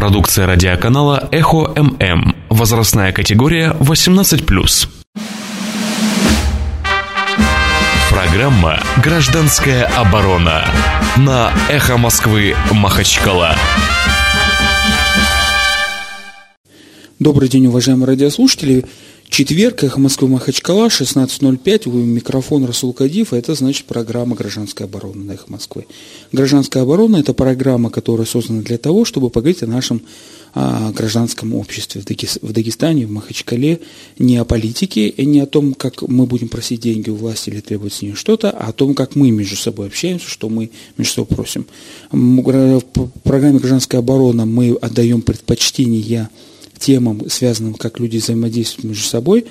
Продукция радиоканала «Эхо ММ». Возрастная категория 18+. Программа «Гражданская оборона» на «Эхо Москвы» Махачкала. Добрый день, уважаемые радиослушатели. Четверг, Эхо Москвы Махачкала, 16.05, у микрофон Расул Кадив, это значит программа «Гражданская оборона» на Эхо Москвы. «Гражданская оборона» – это программа, которая создана для того, чтобы поговорить о нашем а, гражданском обществе в Дагестане, в Махачкале, не о политике, и не о том, как мы будем просить деньги у власти или требовать с нее что-то, а о том, как мы между собой общаемся, что мы между собой просим. В программе «Гражданская оборона» мы отдаем предпочтение темам, связанным, как люди взаимодействуют между собой.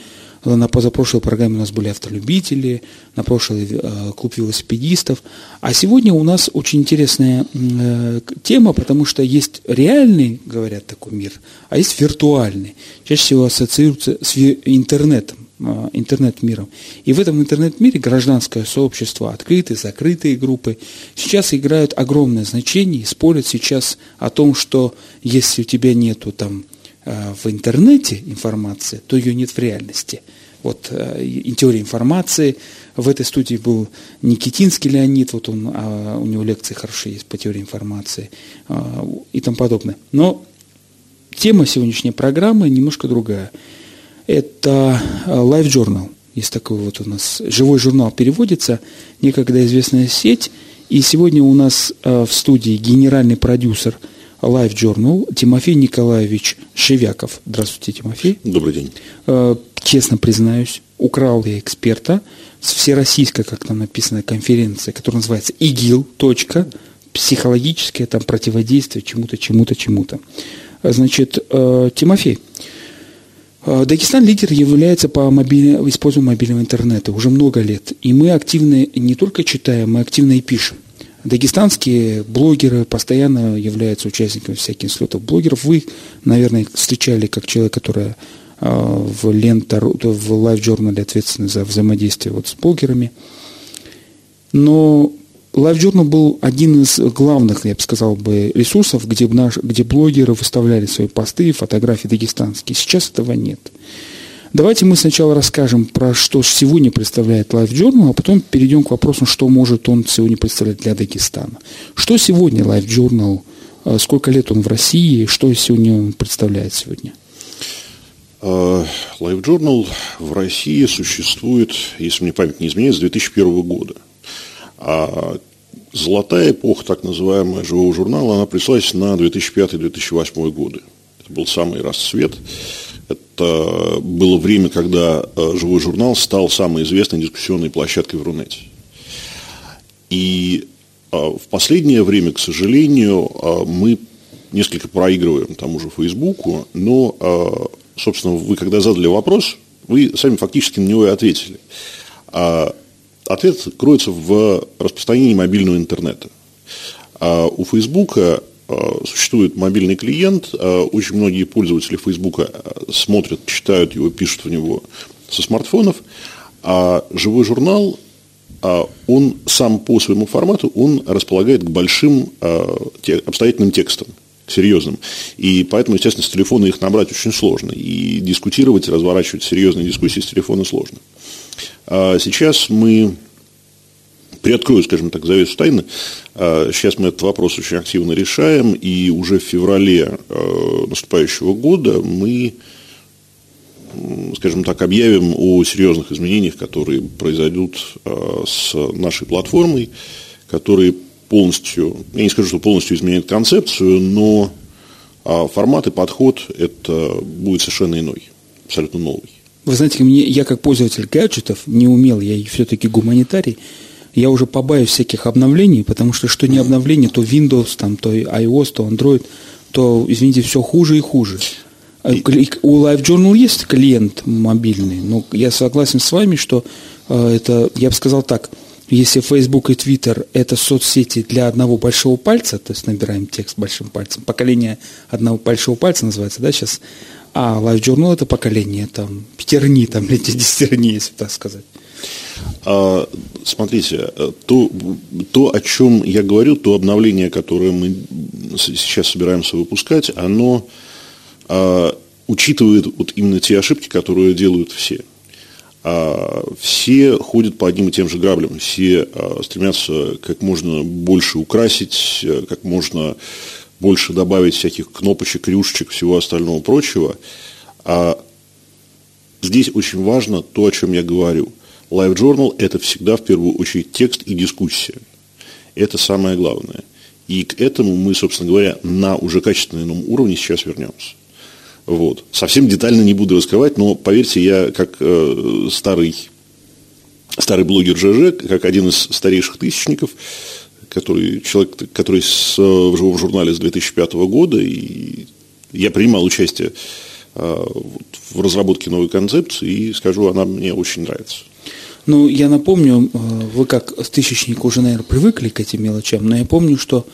На позапрошлой программе у нас были автолюбители, на прошлой э, клуб велосипедистов. А сегодня у нас очень интересная э, тема, потому что есть реальный, говорят, такой мир, а есть виртуальный. Чаще всего ассоциируется с интернетом э, интернет-миром. И в этом интернет-мире гражданское сообщество, открытые, закрытые группы, сейчас играют огромное значение и спорят сейчас о том, что если у тебя нету там Э, в интернете информации, то ее нет в реальности. Вот э, и теория информации. В этой студии был Никитинский Леонид, вот он, а у него лекции хорошие есть по теории информации а, и тому подобное. Но тема сегодняшней программы немножко другая. Это э, Live Journal. Есть такой вот у нас живой журнал переводится, некогда известная сеть. И сегодня у нас в студии генеральный продюсер – Live Journal Тимофей Николаевич Шевяков. Здравствуйте, Тимофей. Добрый день. Э, честно признаюсь, украл я эксперта с всероссийской, как там написано, конференции, которая называется ИГИЛ. Точка, психологическое там противодействие чему-то, чему-то, чему-то. Значит, э, Тимофей, э, Дагестан лидер является по мобиль... использованию мобильного интернета уже много лет. И мы активно не только читаем, мы активно и пишем. Дагестанские блогеры постоянно являются участниками всяких слетов блогеров. Вы, наверное, встречали как человек, который а, в лента, в лайв-журнале ответственный за взаимодействие вот с блогерами. Но Live Journal был один из главных, я бы сказал, бы, ресурсов, где, наш, где блогеры выставляли свои посты, фотографии дагестанские. Сейчас этого нет. Давайте мы сначала расскажем про что сегодня представляет Life Journal, а потом перейдем к вопросу, что может он сегодня представлять для Дагестана. Что сегодня Life Journal, э, сколько лет он в России, что сегодня он представляет сегодня? Life Journal в России существует, если мне память не изменяет, с 2001 года. А золотая эпоха, так называемая, живого журнала, она пришлась на 2005-2008 годы. Это был самый расцвет. Это было время, когда э, живой журнал стал самой известной дискуссионной площадкой в Рунете. И э, в последнее время, к сожалению, э, мы несколько проигрываем тому же Фейсбуку, но, собственно, вы когда задали вопрос, вы сами фактически на него и ответили. А ответ кроется в распространении мобильного интернета. А у Фейсбука существует мобильный клиент, э, очень многие пользователи Фейсбука э, смотрят, читают его, пишут в него со смартфонов, а живой журнал, он сам по своему формату, он располагает к большим обстоятельным текстам, серьезным. И поэтому, естественно, с телефона их набрать очень сложно. И дискутировать, разворачивать серьезные дискуссии с телефона сложно. А сейчас мы приоткрою, скажем так, завесу тайны. А, сейчас мы этот вопрос очень активно решаем, и уже в феврале а, наступающего года мы, скажем так, объявим о серьезных изменениях, которые произойдут а, с нашей платформой, которые полностью, я не скажу, что полностью изменяют концепцию, но формат и подход это будет совершенно иной, абсолютно новый. Вы знаете, мне, я как пользователь гаджетов не умел, я все-таки гуманитарий, я уже побаюсь всяких обновлений, потому что что не обновление, то Windows, там, то iOS, то Android, то, извините, все хуже и хуже. Э, у LiveJournal есть клиент мобильный, но я согласен с вами, что э, это, я бы сказал так, если Facebook и Twitter – это соцсети для одного большого пальца, то есть набираем текст большим пальцем, поколение одного большого пальца называется, да, сейчас, а LiveJournal – это поколение там пятерни, там, или десятерни, если так сказать. А, смотрите, то, то, о чем я говорю, то обновление, которое мы сейчас собираемся выпускать, оно а, учитывает вот именно те ошибки, которые делают все. А, все ходят по одним и тем же граблям, все стремятся как можно больше украсить, э, как можно больше добавить всяких кнопочек, рюшечек, всего остального прочего. Здесь очень важно то, о чем я говорю. Live Journal – это всегда в первую очередь текст и дискуссия. Это самое главное. И к этому мы, собственно говоря, на уже качественном уровне сейчас вернемся. Вот. Совсем детально не буду раскрывать, но поверьте, я как э, старый, старый блогер ЖЖ, как один из старейших тысячников, который, человек, который с, живу в журнале с 2005 года, и я принимал участие э, в разработке новой концепции, и скажу, она мне очень нравится. Ну, я напомню, э, вы как тысячник уже, наверное, привыкли к этим мелочам, но я помню, что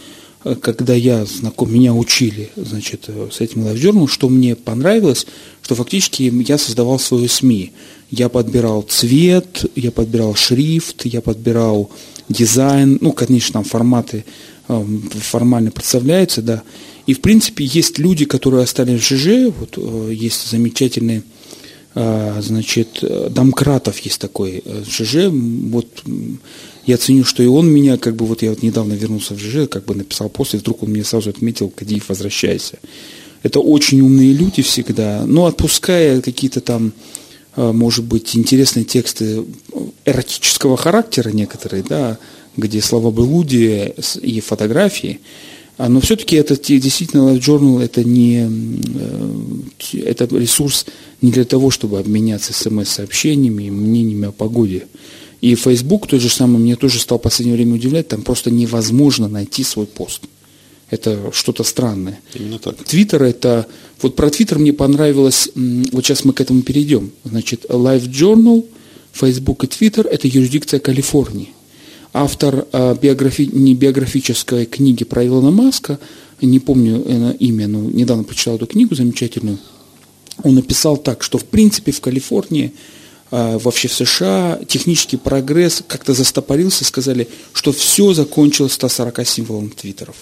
э, когда я знаком, меня учили, значит, э, с этим Journal, что мне понравилось, что фактически я создавал свою СМИ. Я подбирал цвет, я подбирал шрифт, я подбирал дизайн, ну, конечно, там форматы формально представляются, да. И, в принципе, есть люди, которые остались в ЖЖ, вот есть замечательные значит, Домкратов есть такой э, ЖЖ, вот я ценю, что и он меня, как бы вот я вот недавно вернулся в ЖЖ, как бы написал пост, и вдруг он мне сразу отметил, Кадиев, возвращайся. Это очень умные люди всегда, но отпуская какие-то там, а, может быть, интересные тексты эротического характера некоторые, да, где слова блудие и фотографии, а, но все-таки это действительно Life Journal это не э, это ресурс не для того, чтобы обменяться смс-сообщениями и мнениями о погоде. И Facebook, тот же самый, мне тоже стал в последнее время удивлять, там просто невозможно найти свой пост. Это что-то странное. Именно так. Твиттер это... Вот про Твиттер мне понравилось, вот сейчас мы к этому перейдем. Значит, Live Journal, Facebook и Твиттер – это юрисдикция Калифорнии автор э, биографи, не биографической книги про Илона Маска, не помню э, имя, но недавно прочитал эту книгу замечательную, он написал так, что в принципе в Калифорнии, э, вообще в США, технический прогресс как-то застопорился, сказали, что все закончилось 140 символом твиттеров.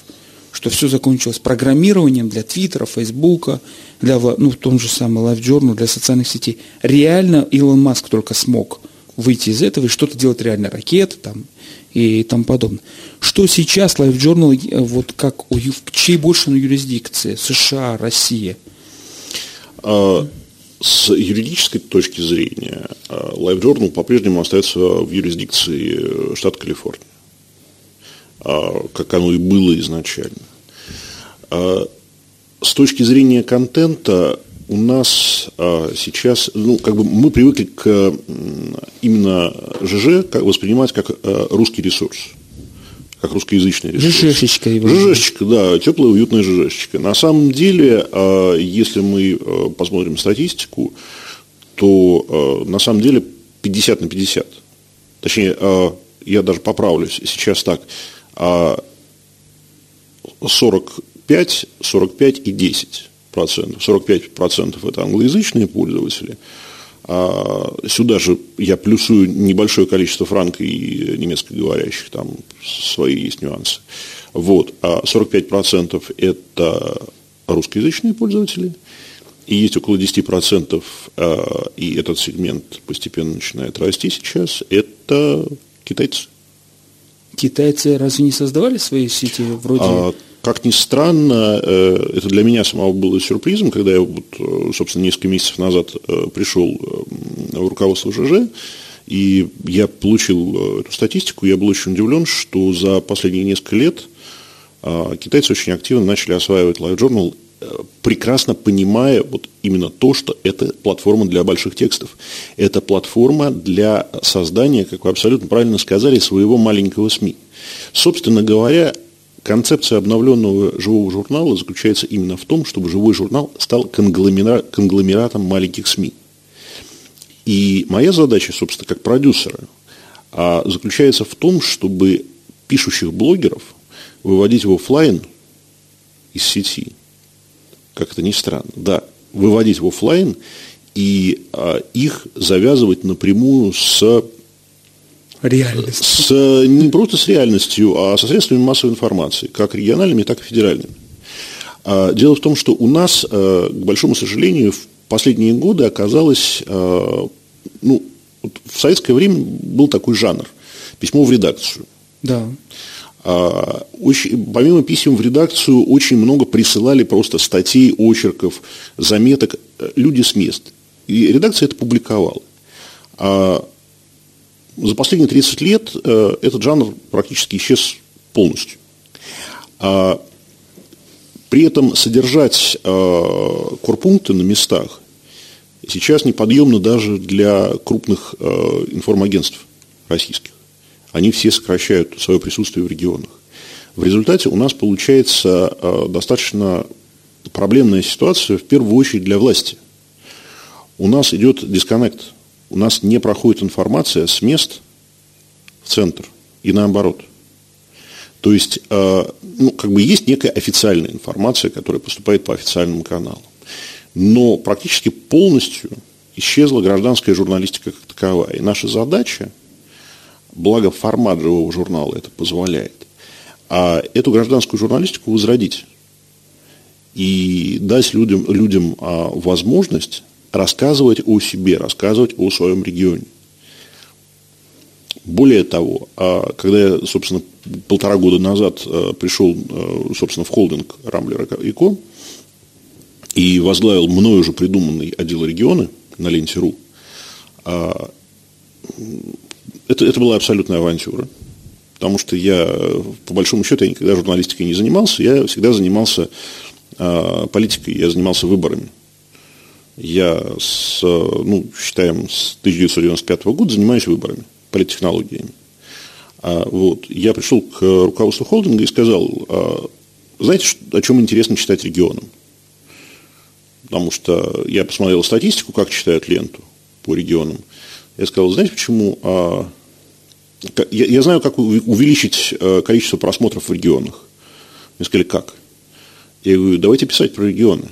Что все закончилось программированием для Твиттера, Фейсбука, для, ну, в том же самом Live для социальных сетей. Реально Илон Маск только смог выйти из этого и что-то делать реально, ракеты там и тому подобное. Что сейчас Life Journal, э, вот как у, чьей больше на юрисдикции? США, Россия? А, с юридической точки зрения а, Life Journal по-прежнему остается в юрисдикции э, штата Калифорния, а, как оно и было изначально. С точки зрения контента у нас а, сейчас, ну, как бы мы привыкли к именно ЖЖ воспринимать как а, русский ресурс, как русскоязычный ресурс. ЖЖшечка. ЖЖшечка, да, теплая, уютная ЖЖшечка. На самом деле, а, если мы посмотрим статистику, то на самом деле 50 на 50. Точнее, я даже поправлюсь, сейчас так, а, 45, 45 и 10 процентов, 45 процентов это англоязычные пользователи. А сюда же я плюсую небольшое количество франко и немецкоговорящих, там свои есть нюансы. Вот. А 45 процентов это русскоязычные пользователи, и есть около 10 процентов, а, и этот сегмент постепенно начинает расти сейчас, это китайцы. Китайцы разве не создавали свои сети вроде... А, как ни странно, э, это для меня самого было сюрпризом, когда я, вот, э, собственно, несколько месяцев назад э, пришел в руководство ЖЖ, и я получил эту статистику, я был очень удивлен, что за последние несколько лет китайцы очень активно начали осваивать LiveJournal, прекрасно понимая вот именно то, что это платформа для больших текстов. Это платформа для создания, как вы абсолютно правильно сказали, своего маленького СМИ. Собственно говоря, Концепция обновленного живого журнала заключается именно в том, чтобы живой журнал стал конгломератом маленьких СМИ. И моя задача, собственно, как продюсера, а, заключается в том, чтобы пишущих блогеров выводить в офлайн из сети. Как это ни странно. Да, выводить в офлайн и а, их завязывать напрямую с реальностью. С, не просто с реальностью, а со средствами массовой информации, как региональными, так и федеральными. А, дело в том, что у нас, э, к большому сожалению, в последние годы оказалось, э, ну, в советское время был такой жанр – письмо в редакцию. Да. А, очень, помимо писем в редакцию, очень много присылали просто статей, очерков, заметок э, люди с мест. И редакция это публиковала. За последние 30 лет э, этот жанр практически исчез полностью. А при этом содержать э, корпункты на местах сейчас неподъемно даже для крупных информагентств российских они все сокращают свое присутствие в регионах. В результате у нас получается э, достаточно проблемная ситуация, в первую очередь для власти. У нас идет дисконнект. У нас не проходит информация с мест в центр и наоборот. То есть, э, ну, как бы есть некая официальная информация, которая поступает по официальным каналам. Но практически полностью исчезла гражданская журналистика как таковая. И наша задача – благо формат живого журнала это позволяет, а эту гражданскую журналистику возродить и дать людям, людям а, возможность рассказывать о себе, рассказывать о своем регионе. Более того, а, когда я, собственно, полтора года назад а, пришел, собственно, в холдинг Рамблера и Ко и возглавил мною уже придуманный отдел регионы на ленте.ру, это, это была абсолютная авантюра. Потому что я, по большому счету, я никогда журналистикой не занимался. Я всегда занимался политикой, я занимался выборами. Я, с, ну, считаем, с 1995 года занимаюсь выборами, политтехнологиями. А, вот, я пришел к руководству холдинга и сказал, а, знаете, о чем интересно читать регионам? Потому что я посмотрел статистику, как читают ленту по регионам. Я сказал, знаете, почему... А, я, я знаю, как увеличить э, количество просмотров в регионах. Мне сказали, как? Я говорю, давайте писать про регионы.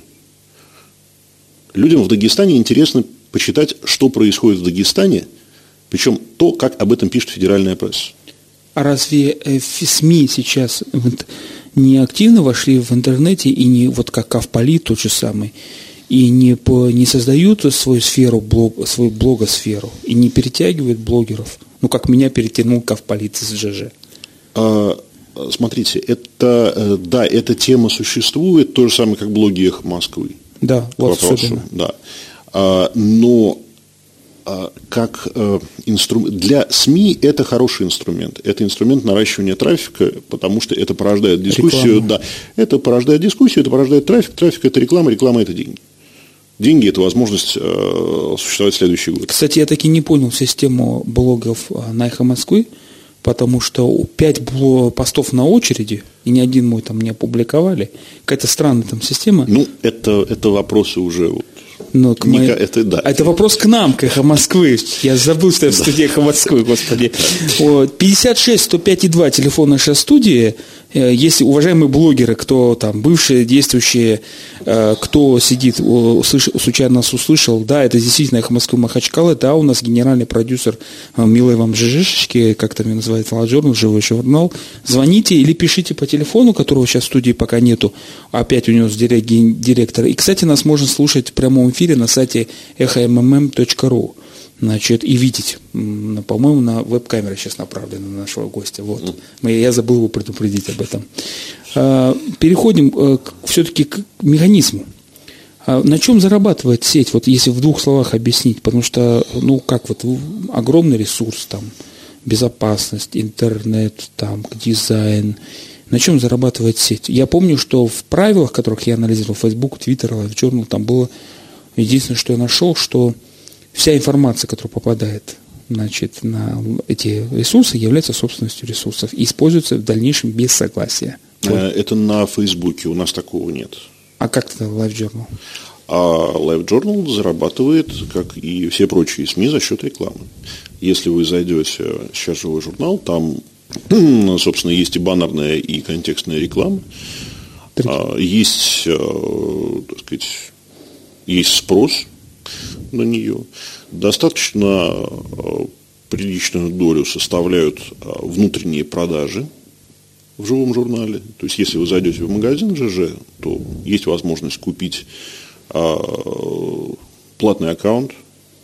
Людям в Дагестане интересно почитать, что происходит в Дагестане, причем то, как об этом пишет федеральная пресса. А разве э, СМИ сейчас не активно вошли в интернете и не вот как Кавполит тот же самый, и не, по, не создают свою сферу, блог, свою блогосферу, и не перетягивают блогеров, ну, как меня перетянул Кавполит из ЖЖ. А, смотрите, это, э, да, эта тема существует, то же самое, как блоги «Эхо Москвы». Да, вот вопросу, особенно. Да. А, но а, как э, инструмент для СМИ это хороший инструмент. Это инструмент наращивания трафика, потому что это порождает дискуссию. Реклама. Да, это порождает дискуссию, это порождает трафик. Трафик это реклама, реклама это деньги деньги – это возможность э, существовать следующий год. Кстати, я таки не понял систему блогов э, на «Эхо Москвы», потому что пять постов на очереди, и ни один мой там не опубликовали. Какая-то странная там система. Ну, это, это вопросы уже но к моей... это, да. это вопрос к нам, к «Эхо Москвы». Я забыл, что я в студии «Эхо Москвы», господи. 56 105 2 телефон нашей студии. Э, если уважаемые блогеры, кто там, бывшие, действующие, э, кто сидит, случайно нас услышал, да, это действительно «Эхо Москвы» Махачкала, да, у нас генеральный продюсер э, «Милой вам жижишечки», как там называется, «Ладжурнал», «Живой журнал». Звоните или пишите по телефону, которого сейчас в студии пока нету, опять у него директор. И, кстати, нас можно слушать в прямом эфире на сайте эхоммм.ру значит, и видеть. По-моему, на веб-камера сейчас направлена на нашего гостя. Вот. Я забыл его предупредить об этом. А, переходим э, все-таки к механизму. А на чем зарабатывает сеть, вот если в двух словах объяснить, потому что, ну, как вот, огромный ресурс, там, безопасность, интернет, там, дизайн, на чем зарабатывает сеть? Я помню, что в правилах, которых я анализировал, Facebook, Twitter, Live Journal, там было единственное, что я нашел, что вся информация, которая попадает значит, на эти ресурсы, является собственностью ресурсов и используется в дальнейшем без согласия. Э, это на Фейсбуке, у нас такого нет. А как это Live Journal? А Live Journal зарабатывает, как и все прочие СМИ, за счет рекламы. Если вы зайдете сейчас живой журнал, там, собственно, есть и баннерная, и контекстная реклама. А, есть, э, так сказать, есть спрос на нее. Достаточно э, приличную долю составляют внутренние продажи в живом журнале. То есть, если вы зайдете в магазин ЖЖ, то есть возможность купить платный аккаунт,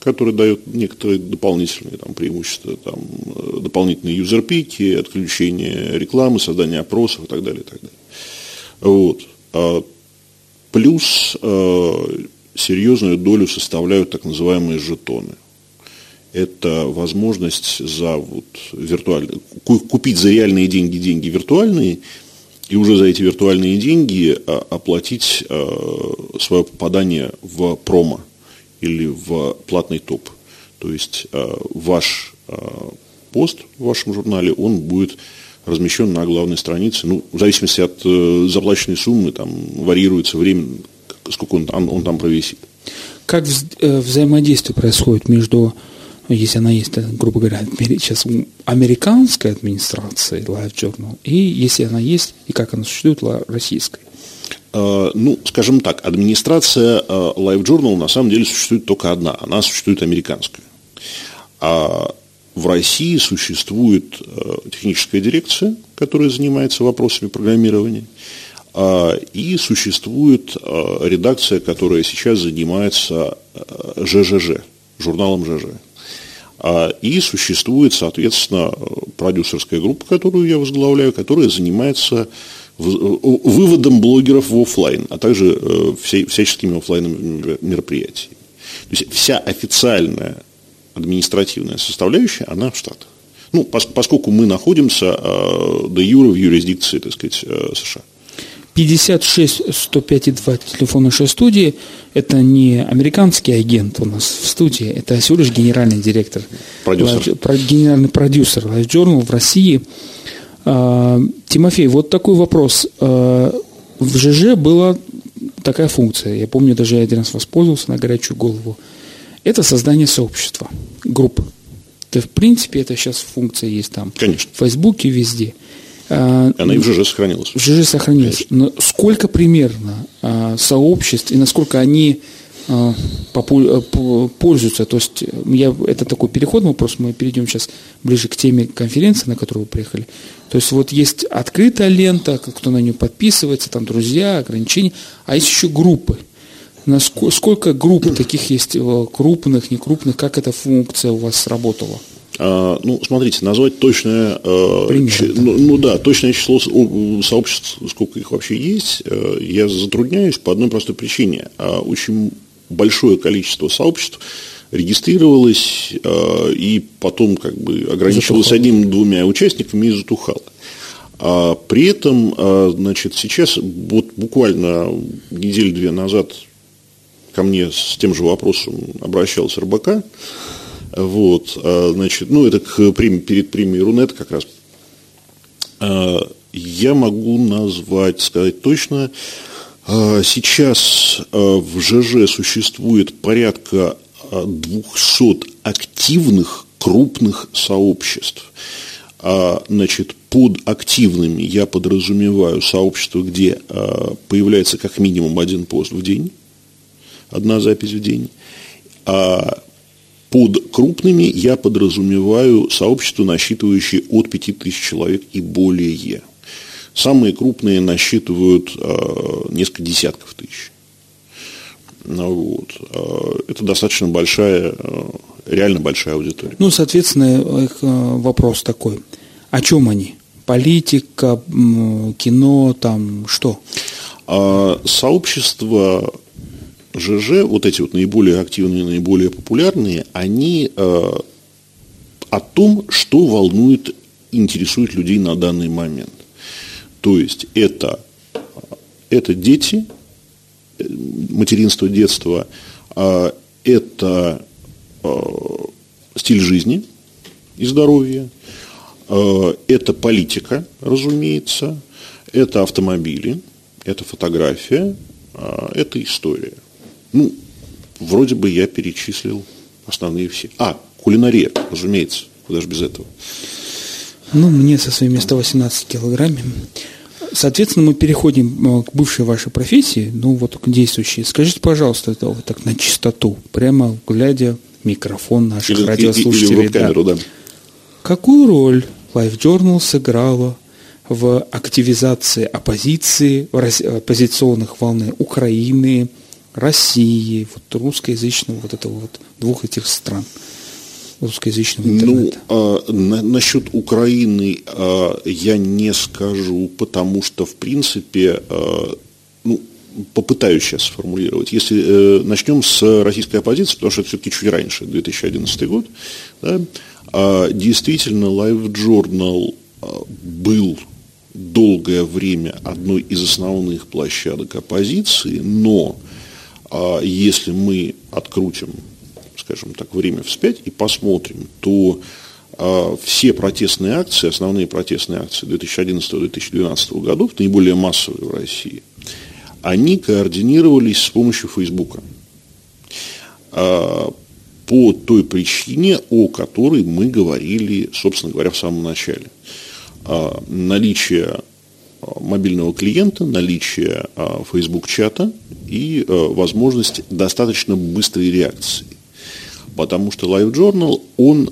который дает некоторые дополнительные там, преимущества, там, дополнительные юзерпики, отключение рекламы, создание опросов и так далее. И так далее. Вот. А плюс э, серьезную долю составляют так называемые жетоны. Это возможность за вот виртуальные, купить за реальные деньги деньги виртуальные и уже за эти виртуальные деньги а, оплатить э, свое попадание в промо или в платный топ. То есть э, ваш пост в вашем журнале, он будет размещен на главной странице. Ну, в зависимости от э, заплаченной суммы, там варьируется время, сколько он, он, он там провисит. Как вз, э, взаимодействие происходит между, если она есть, грубо говоря, сейчас американской администрацией Live Journal, и если она есть, и как она существует, российской? Uh, ну, скажем так, администрация uh, Live Journal на самом деле существует только одна, она существует американская. А в России существует э, техническая дирекция, которая занимается вопросами программирования, и существует э, редакция, которая сейчас занимается ЖЖЖ, э, журналом ЖЖ. А, и существует, соответственно, продюсерская группа, которую я возглавляю, которая занимается выводом блогеров в офлайн, а также всяческими офлайн мероприятиями. То есть вся официальная административная составляющая, она в Штатах. Ну, пос, поскольку мы находимся э, до юра в юрисдикции, так сказать, э, США. 56 105 2 телефон нашей студии. Это не американский агент у нас в студии, это всего лишь генеральный директор. Продюсер. Про, генеральный продюсер Live Journal в России. А, Тимофей, вот такой вопрос. А, в ЖЖ была такая функция. Я помню, даже я один раз воспользовался на горячую голову. Это создание сообщества, групп. Это, в принципе, это сейчас функция есть там. Конечно. В Фейсбуке, везде. А, Она и в ЖЖ сохранилась. В ЖЖ сохранилась. Конечно. Но сколько примерно а, сообществ и насколько они а, пользуются. То есть я, это такой переходный вопрос, мы перейдем сейчас ближе к теме конференции, на которую вы приехали. То есть вот есть открытая лента, кто на нее подписывается, там друзья, ограничения, а есть еще группы. Насколько, сколько групп таких есть, э, крупных, некрупных, как эта функция у вас сработала? А, ну, смотрите, назвать точное, э, ч, да. Ну, ну да, точное число сообществ, сколько их вообще есть, э, я затрудняюсь по одной простой причине. А очень большое количество сообществ регистрировалось и потом как бы ограничивалось одним-двумя участниками и затухало. А при этом, значит, сейчас, вот буквально неделю-две назад ко мне с тем же вопросом обращался РБК. Вот, а, значит, ну, это к, перед премией Рунет как раз. А, я могу назвать, сказать точно, а, сейчас в ЖЖ существует порядка 200 активных крупных сообществ. Значит, под активными я подразумеваю сообщество, где появляется как минимум один пост в день одна запись в день. Под крупными я подразумеваю сообщества, насчитывающие от 5000 человек и более. Самые крупные насчитывают э, несколько десятков тысяч. Ну, вот. Э, это достаточно большая, э, реально большая аудитория. Ну, соответственно, их вопрос такой. О чем они? Политика, кино, там что? А, сообщество ЖЖ, вот эти вот наиболее активные, наиболее популярные, они э, о том, что волнует, интересует людей на данный момент. То есть это, это дети, э, материнство, детство, э, это э, стиль жизни и здоровье, э, это политика, разумеется, это автомобили, это фотография, э, это история. Ну, вроде бы я перечислил основные все. А, кулинария, разумеется, куда же без этого. Ну, мне со своими 118 килограммами. Соответственно, мы переходим э, к бывшей вашей профессии, ну, вот к действующей. Скажите, пожалуйста, это вот так на чистоту, прямо глядя в микрофон наших или, радиослушателей. Или, или камеру, да. да. Какую роль Life Journal сыграла в активизации оппозиции, оппозиционных волны Украины, России, вот русскоязычного вот этого вот двух этих стран русскоязычного ну, интернета? Ну, а, на, насчет Украины а, я не скажу, потому что, в принципе, а, ну, попытаюсь сейчас сформулировать. Если э, начнем с российской оппозиции, потому что это все-таки чуть раньше, 2011 год, да, а, действительно, Live Journal а, был долгое время одной из основных площадок оппозиции, но а, если мы открутим, скажем так, время вспять и посмотрим, то а, все протестные акции, основные протестные акции 2011-2012 годов, наиболее массовые в России, они координировались с помощью Фейсбука. А, по той причине, о которой мы говорили, собственно говоря, в самом начале. А, наличие мобильного клиента, наличие а, Facebook-чата и возможность достаточно быстрой реакции. Потому что Live Journal, он,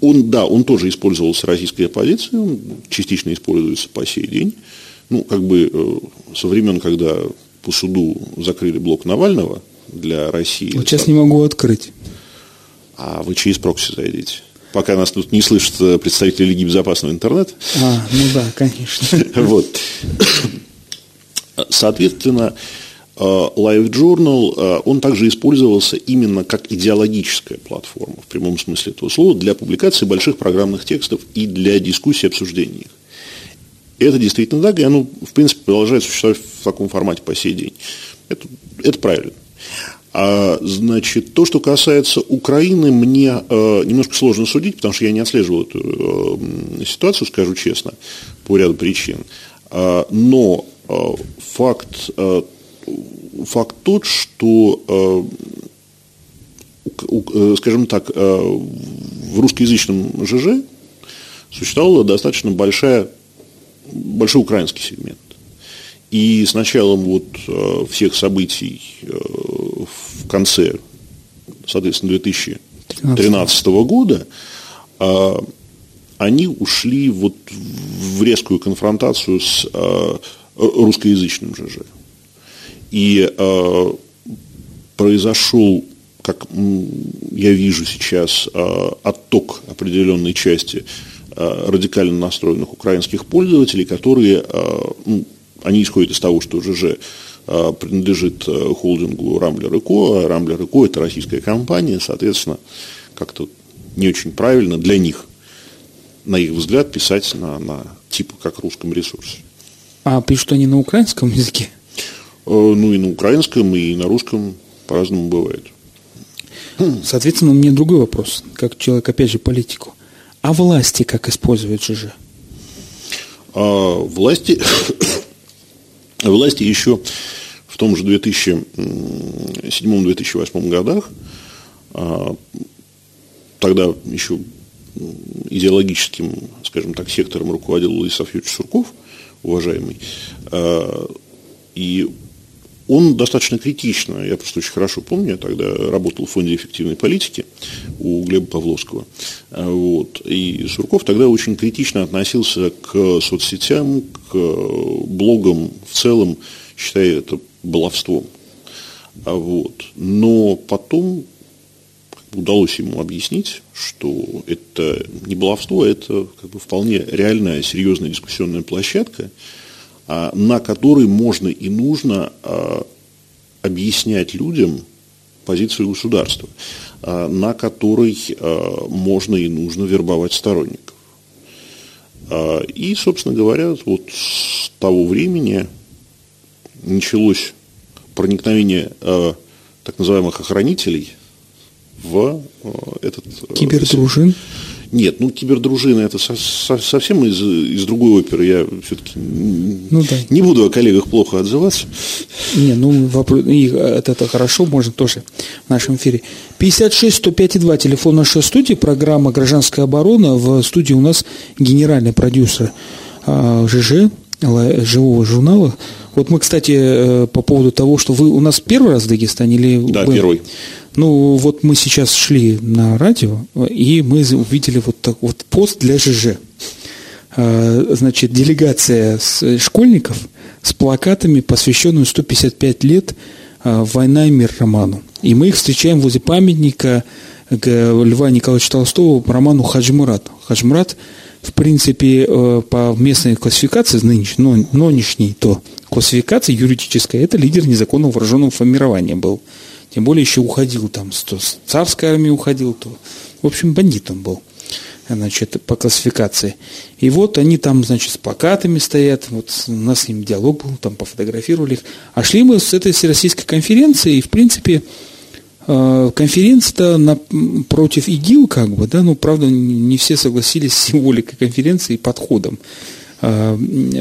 он, да, он тоже использовался российской оппозицией, он частично используется по сей день. Ну, как бы э, со времен, когда по суду закрыли блок Навального для России. Вот сейчас не могу открыть. А вы через прокси зайдите пока нас тут не слышат э, представители Лиги безопасного интернета. А, ну да, конечно. Вот. Соответственно, э, Live Journal, э, он также использовался именно как идеологическая платформа, в прямом смысле этого слова, для публикации больших программных текстов и для дискуссии и обсуждений их. Это действительно так, и оно, в принципе, продолжает существовать в таком формате по сей день. Это, это правильно. А, значит, то, что касается Украины, мне э, немножко сложно судить, потому что я не отслеживал эту э, ситуацию, скажу честно, по ряду причин. Э, но э, факт, э, факт тот, что, э, э, скажем так, э, в русскоязычном ЖЖ существовала достаточно большая, большой украинский сегмент. И с началом вот э, всех событий э, в конце, соответственно, 2013 года э, они ушли вот в резкую конфронтацию с русскоязычным ЖЖ. И произошел, как я вижу сейчас, отток определенной части радикально настроенных украинских пользователей, которые ну, они исходят из того, что ЖЖ а, принадлежит э, холдингу Рамблер и Ко, а Рамблер и Ко это российская компания, соответственно, как-то не очень правильно для них, на их взгляд, писать на, на типа как русском ресурсе. А пишут они на украинском языке? Э, ну и на украинском, и на русском по-разному бывает. Соответственно, у меня другой вопрос, как человек, опять же, политику. А власти как используют ЖЖ? А, власти власти еще в том же 2007-2008 годах, а, тогда еще идеологическим, скажем так, сектором руководил Владислав Юрьевич Сурков, уважаемый, а, и он достаточно критично, я просто очень хорошо помню, я тогда работал в фонде эффективной политики у Глеба Павловского. А, вот, и Сурков тогда очень критично относился к соцсетям, к блогам в целом, считая это баловством. А вот. Но потом удалось ему объяснить, что это не баловство, а это как бы вполне реальная, серьезная дискуссионная площадка, на которой можно и нужно а, объяснять людям позицию государства, а, на которой можно и нужно вербовать сторонников. И, собственно говоря, вот с того времени началось проникновение так называемых охранителей в этот... Кибердружин? Нет, ну кибердружина это со, со, совсем из, из другой оперы. Я все-таки ну, да. не буду о коллегах плохо отзываться. Не, ну вопрос, и это, это хорошо, можно тоже в нашем эфире. 56 105 2, телефон нашей студии, программа «Гражданская оборона». В студии у нас генеральный продюсер а, ЖЖ живого журнала. Вот мы, кстати, э, по поводу того, что вы у нас первый раз в Дагестане или... Да, вы... первый. Ну, вот мы сейчас шли на радио, и мы увидели вот так вот пост для ЖЖ. А, значит, делегация школьников с плакатами, посвященными 155 лет а, «Война и мир» роману. И мы их встречаем возле памятника Льва Николаевича Толстого по роману «Хаджмурат». Хаджмурат, в принципе, э, по местной классификации, нынешней то классификации юридической, это лидер незаконного вооруженного формирования был. Тем более еще уходил там, то с царской армии уходил, то, в общем, бандит он был значит, по классификации. И вот они там, значит, с плакатами стоят, вот у нас с ним диалог был, там пофотографировали их. А шли мы с этой всероссийской конференции, и, в принципе, э, конференция-то против ИГИЛ, как бы, да, ну, правда, не все согласились с символикой конференции и подходом. Э,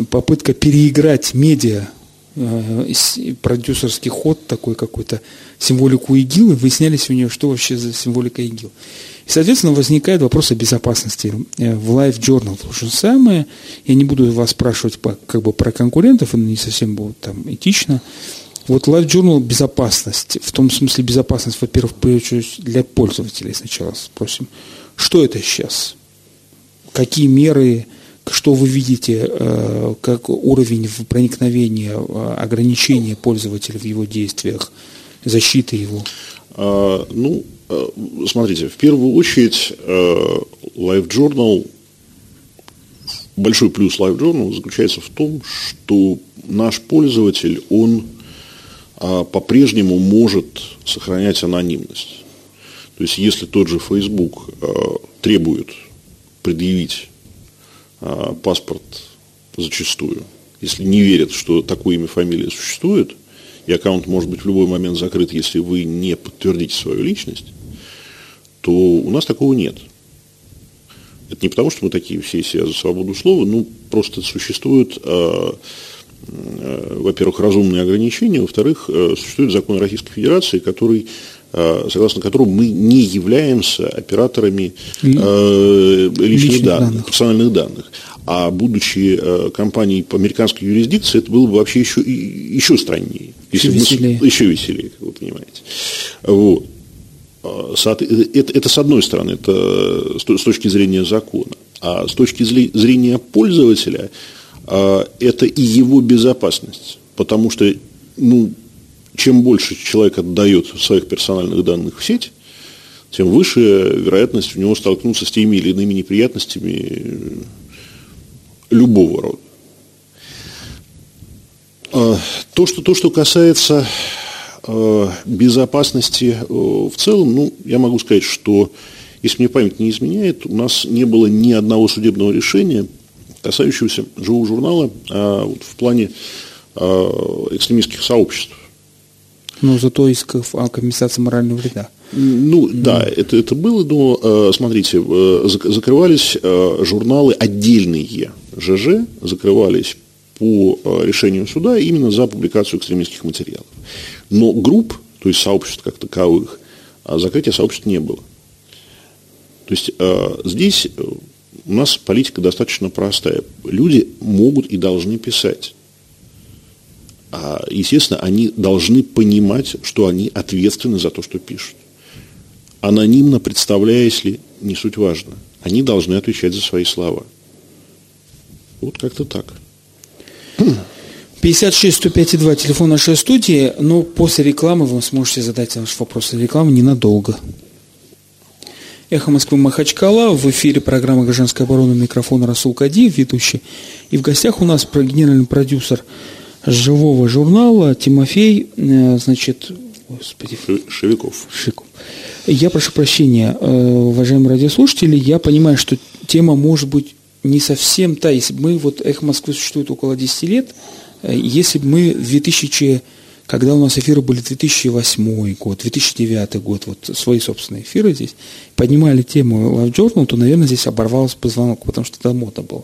попытка переиграть медиа, продюсерский ход такой какой-то, символику ИГИЛ, и выясняли сегодня, что вообще за символика ИГИЛ. И, соответственно, возникает вопрос о безопасности. Э, в Life Journal то же самое. Я не буду вас спрашивать как бы про конкурентов, это не совсем будет там этично. Вот Life Journal безопасность, в том смысле безопасность, во-первых, для пользователей сначала спросим. Что это сейчас? Какие меры, что вы видите, э, как уровень проникновения, э, ограничения пользователя в его действиях, защиты его? А, ну, Э, смотрите, в первую очередь Life Journal, большой плюс Life Journal заключается в том, что наш пользователь, он а, по-прежнему может сохранять анонимность. То есть, если тот же Facebook требует предъявить паспорт зачастую, если не верят, что такое имя, фамилия существует, и аккаунт может быть в любой момент закрыт, если вы не подтвердите свою личность, то у нас такого нет. Это не потому, что мы такие все себя за свободу слова, ну, просто существуют, э, э, во-первых, разумные ограничения, во-вторых, э, существует закон Российской Федерации, который согласно которому мы не являемся операторами э, личных, личных данных, данных, персональных данных. А будучи э, компанией по американской юрисдикции, это было бы вообще еще, еще страннее. Еще веселее. Мы, еще веселее, как вы понимаете. Вот. А, это, это с одной стороны, это с точки зрения закона. А с точки зрения пользователя, это и его безопасность. Потому что, ну, чем больше человек отдает своих персональных данных в сеть, тем выше вероятность у него столкнуться с теми или иными неприятностями любого рода. А, то, что, то, что касается Э, безопасности э, в целом, ну, я могу сказать, что, если мне память не изменяет, у нас не было ни одного судебного решения, касающегося живого журнала а вот в плане экстремистских сообществ. Но зато исков о компенсации морального вреда. Ну, да, mm. это, это было, но, смотрите, закрывались журналы отдельные ЖЖ, закрывались по решению суда именно за публикацию экстремистских материалов. Но групп, то есть сообществ как таковых, а закрытия сообществ не было. То есть э, здесь э, у нас политика достаточно простая. Люди могут и должны писать. А, естественно, они должны понимать, что они ответственны за то, что пишут. Анонимно представляясь ли, не суть важно. Они должны отвечать за свои слова. Вот как-то так. 56 105 2, телефон нашей студии, но после рекламы вы сможете задать ваш вопрос. Реклама ненадолго. Эхо Москвы Махачкала, в эфире программа «Гражданская оборона», микрофон Расул Кадиев, ведущий. И в гостях у нас генеральный продюсер живого журнала Тимофей, э, значит, господи. Шевиков. Шиков. Я прошу прощения, э, уважаемые радиослушатели, я понимаю, что тема может быть не совсем та. Если мы, вот «Эхо Москвы» существует около 10 лет, Э, если бы мы в 2000, когда у нас эфиры были 2008 год, 2009 год, вот свои собственные эфиры здесь, поднимали тему Live Journal, то, наверное, здесь оборвался позвонок, потому что это модно было.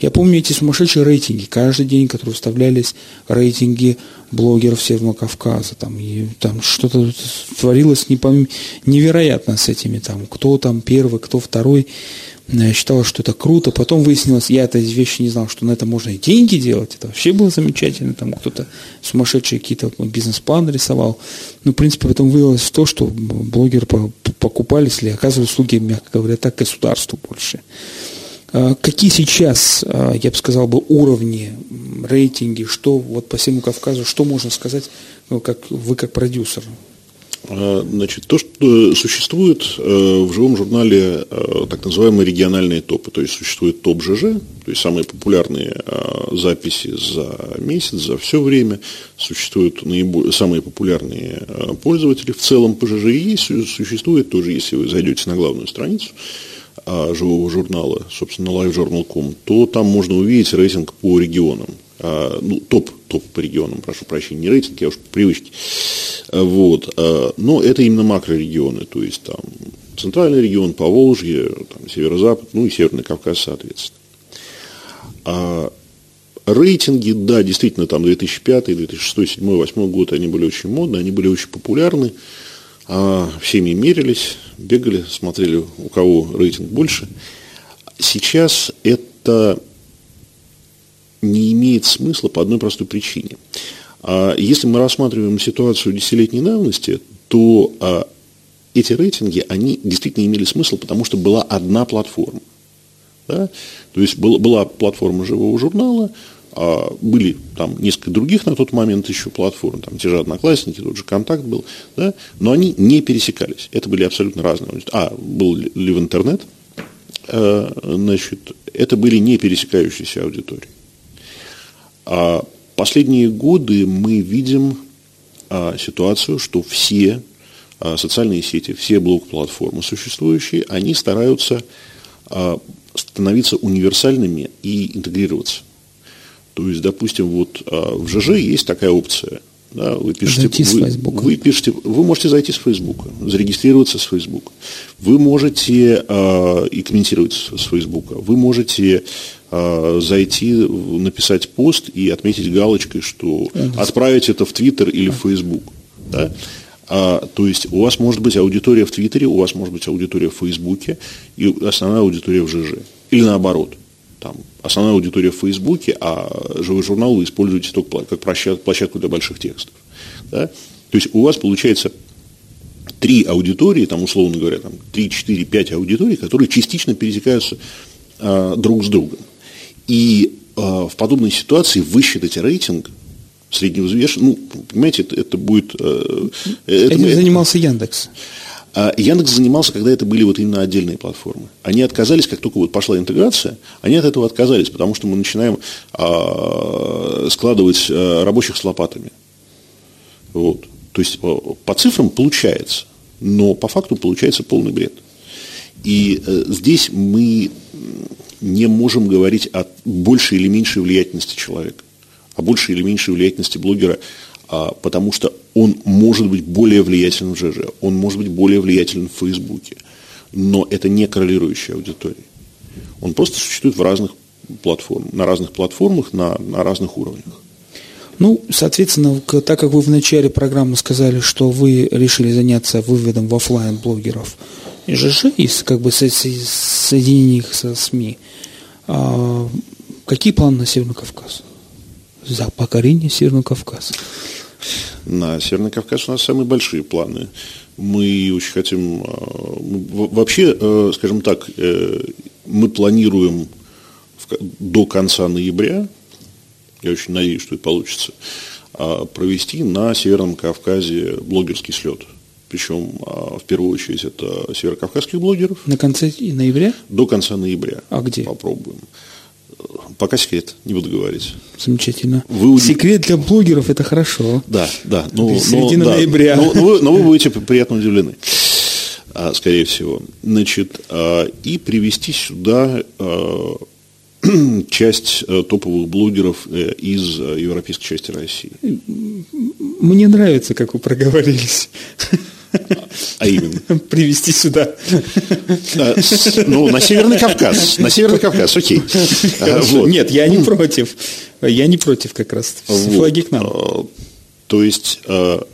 Я помню эти сумасшедшие рейтинги, каждый день, которые вставлялись рейтинги блогеров Северного Кавказа, там, и там что-то творилось непом... невероятно с этими, там, кто там первый, кто второй. Я считал, что это круто. Потом выяснилось, я этой вещи не знал, что на это можно и деньги делать. Это вообще было замечательно. Там кто-то сумасшедшие какие-то бизнес-планы рисовал. Ну, в принципе, потом вылилось в то, что блогеры покупались или оказывали услуги, мягко говоря, так государству больше. А какие сейчас, а, я бы сказал, бы уровни, рейтинги, что вот по всему Кавказу, что можно сказать, ну, как вы как продюсер? А, значит, то, что существует э, в живом журнале э, так называемые региональные топы, то есть существует топ ЖЖ, то есть самые популярные э, записи за месяц, за все время, существуют наиболее, самые популярные пользователи в целом по ЖЖ и существует тоже, если вы зайдете на главную страницу живого журнала, собственно, livejournal.com, то там можно увидеть рейтинг по регионам. А, ну, топ, топ по регионам, прошу прощения, не рейтинг, я уж по привычке. А, вот. А, но это именно макрорегионы, то есть там центральный регион, Поволжье, там, северо-запад, ну и Северный Кавказ, соответственно. Рейтинги, да, действительно, там 2005, 2006, 2007, 2008 год, они были очень модны, они были очень популярны. А, всеми мерились, бегали, смотрели, у кого рейтинг больше. Сейчас это не имеет смысла по одной простой причине. А если мы рассматриваем ситуацию десятилетней давности, то а, эти рейтинги, они действительно имели смысл, потому что была одна платформа. Да? То есть была, была платформа живого журнала, а, были там несколько других на тот момент еще платформ, там те же Одноклассники, тот же Контакт был, да? но они не пересекались. Это были абсолютно разные. А, был ли в интернет, значит, это были не пересекающиеся аудитории. А последние годы мы видим а, ситуацию, что все а, социальные сети, все блок-платформы существующие, они стараются становиться универсальными и интегрироваться. То есть, допустим, вот в ЖЖ есть такая опция. Да, вы пишете, вы, вы пишете, вы можете зайти с Фейсбука, зарегистрироваться с Фейсбука. Вы можете э, и комментировать с Фейсбука. Вы можете зайти, написать пост и отметить галочкой, что отправить это в Твиттер или в Фейсбук. Да? А, то есть у вас может быть аудитория в Твиттере, у вас может быть аудитория в Фейсбуке и основная аудитория в ЖЖ. Или наоборот. Там, основная аудитория в Фейсбуке, а живой журнал вы используете только как площадку для больших текстов. Да? То есть у вас получается три аудитории, там, условно говоря, там, 3, 4, 5 аудиторий, которые частично пересекаются а, друг с другом. И э, в подобной ситуации высчитать рейтинг средневзвешенный, ну, понимаете, это, это будет... Э, Этим это, занимался Яндекс. А Яндекс занимался, когда это были вот именно отдельные платформы. Они отказались, как только вот пошла интеграция, они от этого отказались, потому что мы начинаем а, складывать а, рабочих с лопатами. Вот. То есть по, по цифрам получается, но по факту получается полный бред. И э, здесь мы не можем говорить о большей или меньшей влиятельности человека, о большей или меньшей влиятельности блогера, а, потому что он может быть более влиятельным в ЖЖ, он может быть более влиятельным в Фейсбуке, но это не коррелирующая аудитория. Он просто существует в разных платформах, на разных платформах, на, на разных уровнях. Ну, соответственно, так как вы в начале программы сказали, что вы решили заняться выводом в офлайн блогеров ЖЖ, и как бы соединение их со СМИ, а, какие планы на Северный Кавказ? За покорение Северного Кавказа. На Северный Кавказ у нас самые большие планы. Мы очень хотим... А, вообще, э, скажем так, э, мы планируем до конца ноября, я очень надеюсь, что это получится, а, провести на Северном Кавказе блогерский слет. Причем в первую очередь это северокавказских блогеров. На конце ноября? До конца ноября. А где? Попробуем. Пока секрет, не буду говорить. Замечательно. Вы... Секрет для блогеров это хорошо. Да, да. Но, ну, Середина но, ноября. Но, но, вы, но вы будете приятно удивлены, а, скорее всего. Значит, а, и привести сюда а, часть топовых блогеров э, из европейской части России. Мне нравится, как вы проговорились. А именно? Привезти сюда. Ну, на Северный Кавказ. На Северный Кавказ, окей. Вот. Нет, я не против. Я не против как раз. Флаги к нам. А, то есть, а,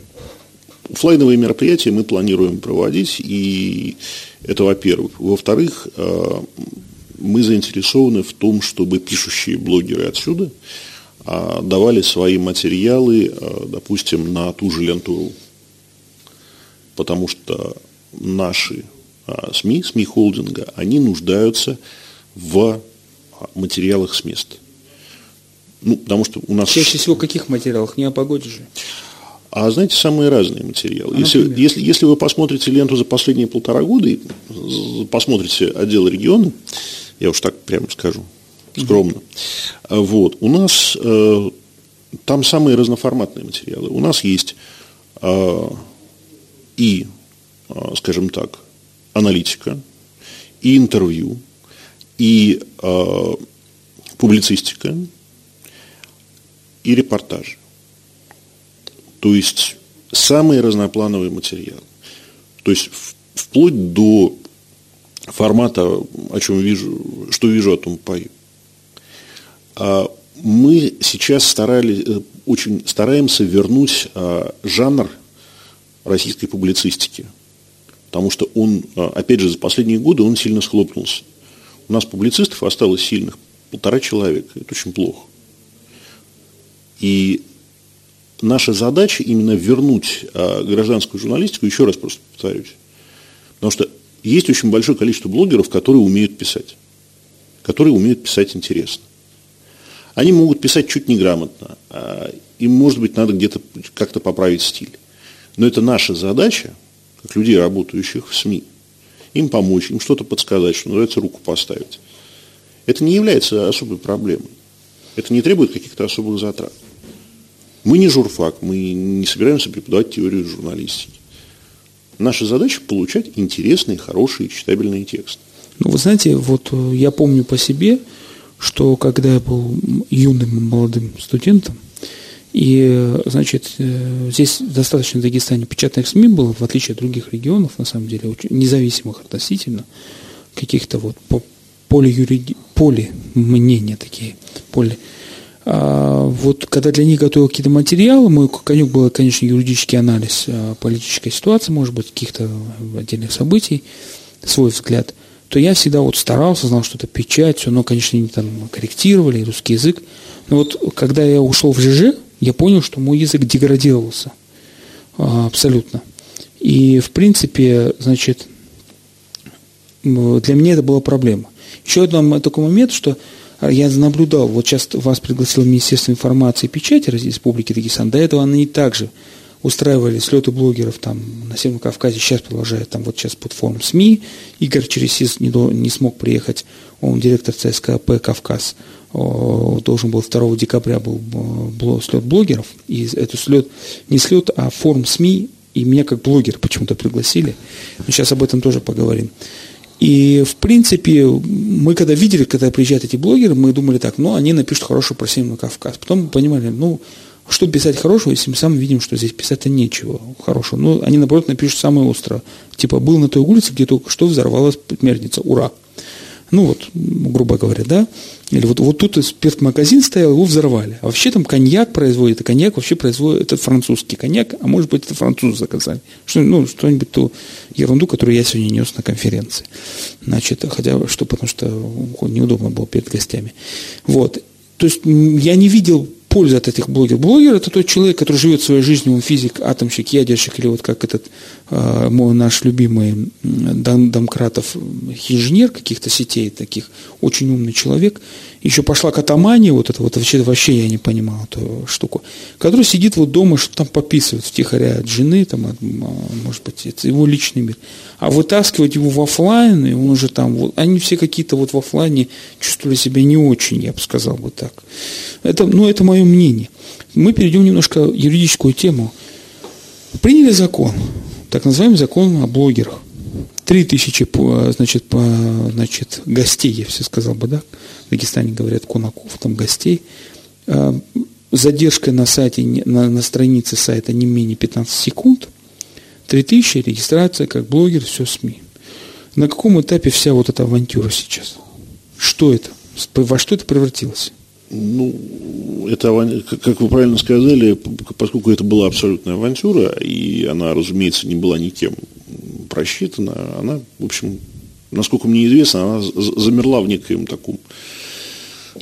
офлайновые мероприятия мы планируем проводить, и это во-первых. Во-вторых, э, мы заинтересованы в том, чтобы пишущие блогеры отсюда давали свои материалы, допустим, на ту же ленту потому что наши СМИ, СМИ холдинга, они нуждаются в материалах с места. Ну, потому что у нас... Чаще всего каких материалах? Не о погоде же. А знаете, самые разные материалы. А, если, если, если вы посмотрите ленту за последние полтора года и посмотрите отдел региона, я уж так прямо скажу, скромно, угу. вот, у нас э, там самые разноформатные материалы. У нас есть э, и, э, скажем так, аналитика, и интервью, и э, публицистика, и репортажи. То есть самые разноплановые материалы. То есть вплоть до формата, о чем вижу, что вижу, о том пою. А мы сейчас старались, э, очень стараемся вернуть а, жанр российской публицистики. Потому что он, а, опять же, за последние годы он сильно схлопнулся. У нас публицистов осталось сильных полтора человека. Это очень плохо. И наша задача именно вернуть а, гражданскую журналистику, еще раз просто повторюсь. Потому что есть очень большое количество блогеров, которые умеют писать. Которые умеют писать интересно. Они могут писать чуть неграмотно. А им, может быть, надо где-то как-то поправить стиль. Но это наша задача, как людей, работающих в СМИ, им помочь, им что-то подсказать, что называется, руку поставить. Это не является особой проблемой. Это не требует каких-то особых затрат. Мы не журфак, мы не собираемся преподавать теорию журналистики. Наша задача – получать интересные, хорошие, читабельные тексты. Ну, вы знаете, вот э, я помню по себе, что когда я был юным молодым студентом, и, значит, э, здесь достаточно в Дагестане печатных СМИ было, в отличие от других регионов, на самом деле, очень независимых относительно, каких-то вот поле, юриди... поле мнения такие, поле а, вот когда для них готовил какие-то материалы, мой конек был, конечно, юридический анализ а, политической ситуации, может быть, каких-то отдельных событий, свой взгляд, то я всегда вот старался, знал, что это печать, все, но, конечно, они там корректировали, русский язык. Но вот когда я ушел в ЖЖ, я понял, что мой язык деградировался а, абсолютно. И, в принципе, значит, для меня это была проблема. Еще один такой момент, что а я наблюдал, вот сейчас вас пригласило Министерство информации и печати Республики Дагестан, до этого они также устраивали слеты блогеров там на Северном Кавказе, сейчас продолжают, там вот сейчас под форум СМИ, Игорь Чересис не, до, не смог приехать, он директор ЦСКП «Кавказ», должен был 2 декабря был слет блогеров, и это слет, не слет, а форум СМИ, и меня как блогер почему-то пригласили, мы сейчас об этом тоже поговорим. И, в принципе, мы когда видели, когда приезжают эти блогеры, мы думали так, ну, они напишут хорошую про Северный Кавказ. Потом мы понимали, ну, что писать хорошего, если мы сами видим, что здесь писать-то нечего хорошего. Ну, они, наоборот, напишут самое острое. Типа, был на той улице, где только что взорвалась мельница. Ура! Ну вот, грубо говоря, да. Или вот, вот тут спиртмагазин стоял, его взорвали. А вообще там коньяк производит, а коньяк вообще производит, это французский коньяк, а может быть это французы заказали. Что, ну, что-нибудь ту ерунду, которую я сегодня нес на конференции. Значит, хотя что, потому что неудобно было перед гостями. Вот. То есть я не видел пользы от этих блогеров. Блогер – это тот человек, который живет своей жизнью, он физик, атомщик, ядерщик, или вот как этот э, мой наш любимый Дом, Домкратов, инженер каких-то сетей таких, очень умный человек. Еще пошла катамания, вот это вот вообще, вообще я не понимал эту штуку, который сидит вот дома, что там пописывает втихаря от жены, там, от, может быть, это его личный мир. А вытаскивать его в офлайн, и он уже там, вот, они все какие-то вот в офлайне чувствовали себя не очень, я бы сказал бы так. Это, ну, это мое мнение. Мы перейдем немножко юридическую тему. Приняли закон, так называемый закон о блогерах. Три тысячи значит, по, значит, гостей, я все сказал бы, да? В Дагестане говорят кунаков, там гостей. А, задержка на сайте, на, на странице сайта не менее 15 секунд. Три тысячи регистрация как блогер, все СМИ. На каком этапе вся вот эта авантюра сейчас? Что это? Во что это превратилось? Ну, это, как вы правильно сказали, поскольку это была абсолютная авантюра, и она, разумеется, не была никем просчитана, она, в общем, насколько мне известно, она замерла в некоем таком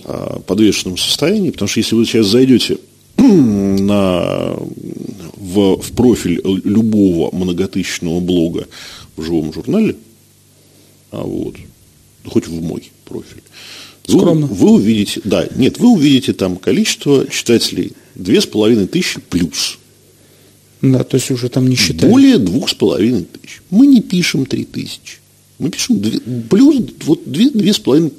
а, подвешенном состоянии, потому что если вы сейчас зайдете на, в, в профиль любого многотысячного блога в живом журнале, а вот, хоть в мой профиль, Скромно. Вы, вы увидите, да, нет, вы увидите там количество читателей две с половиной тысячи плюс. Да, то есть уже там не считаем. Более двух с половиной тысяч. Мы не пишем три тысячи. Мы пишем 2, плюс, вот две, две с половиной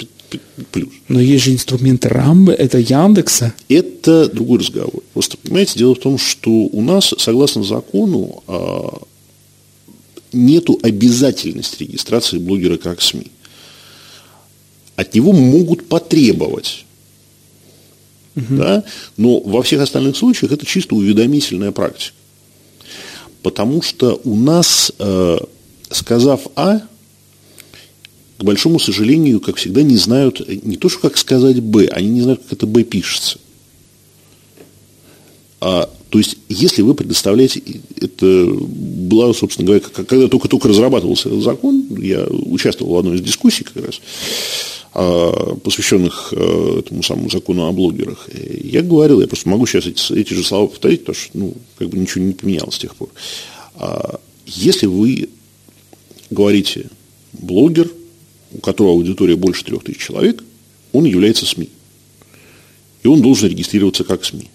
плюс. Но есть же инструменты Рамбы, это Яндекса. Это другой разговор. Просто, понимаете, дело в том, что у нас, согласно закону, а, нету обязательности регистрации блогера как СМИ от него могут потребовать. Угу. Да? Но во всех остальных случаях это чисто уведомительная практика. Потому что у нас, э, сказав А, к большому сожалению, как всегда, не знают не то, что как сказать Б, они не знают, как это Б пишется. А, то есть, если вы предоставляете, это была, собственно говоря, когда только-только разрабатывался этот закон, я участвовал в одной из дискуссий как раз, посвященных э, этому самому закону о блогерах. Я говорил, я просто могу сейчас эти, эти же слова повторить, потому что ну, как бы ничего не поменялось с тех пор. А, если вы говорите блогер, у которого аудитория больше трех тысяч человек, он является СМИ. И он должен регистрироваться как СМИ.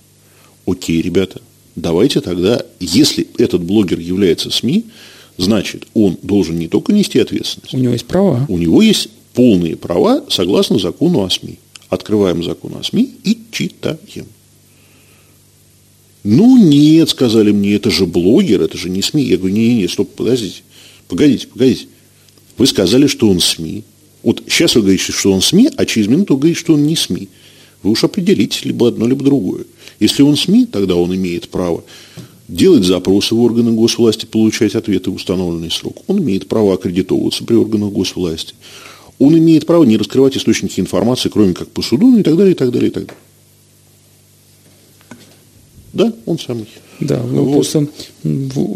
Окей, ребята, давайте тогда, если этот блогер является СМИ, значит, он должен не только нести ответственность. У него есть права. У него есть полные права согласно закону о СМИ. Открываем закон о СМИ и читаем. Ну нет, сказали мне, это же блогер, это же не СМИ. Я говорю, не-не-не, стоп, подождите, погодите, погодите. Вы сказали, что он СМИ. Вот сейчас вы говорите, что он СМИ, а через минуту вы говорите, что он не СМИ. Вы уж определитесь, либо одно, либо другое. Если он СМИ, тогда он имеет право делать запросы в органы госвласти, получать ответы в установленный срок. Он имеет право аккредитовываться при органах госвласти он имеет право не раскрывать источники информации, кроме как по суду, ну и так далее, и так далее, и так далее. Да, он самый. Да, ну вот. просто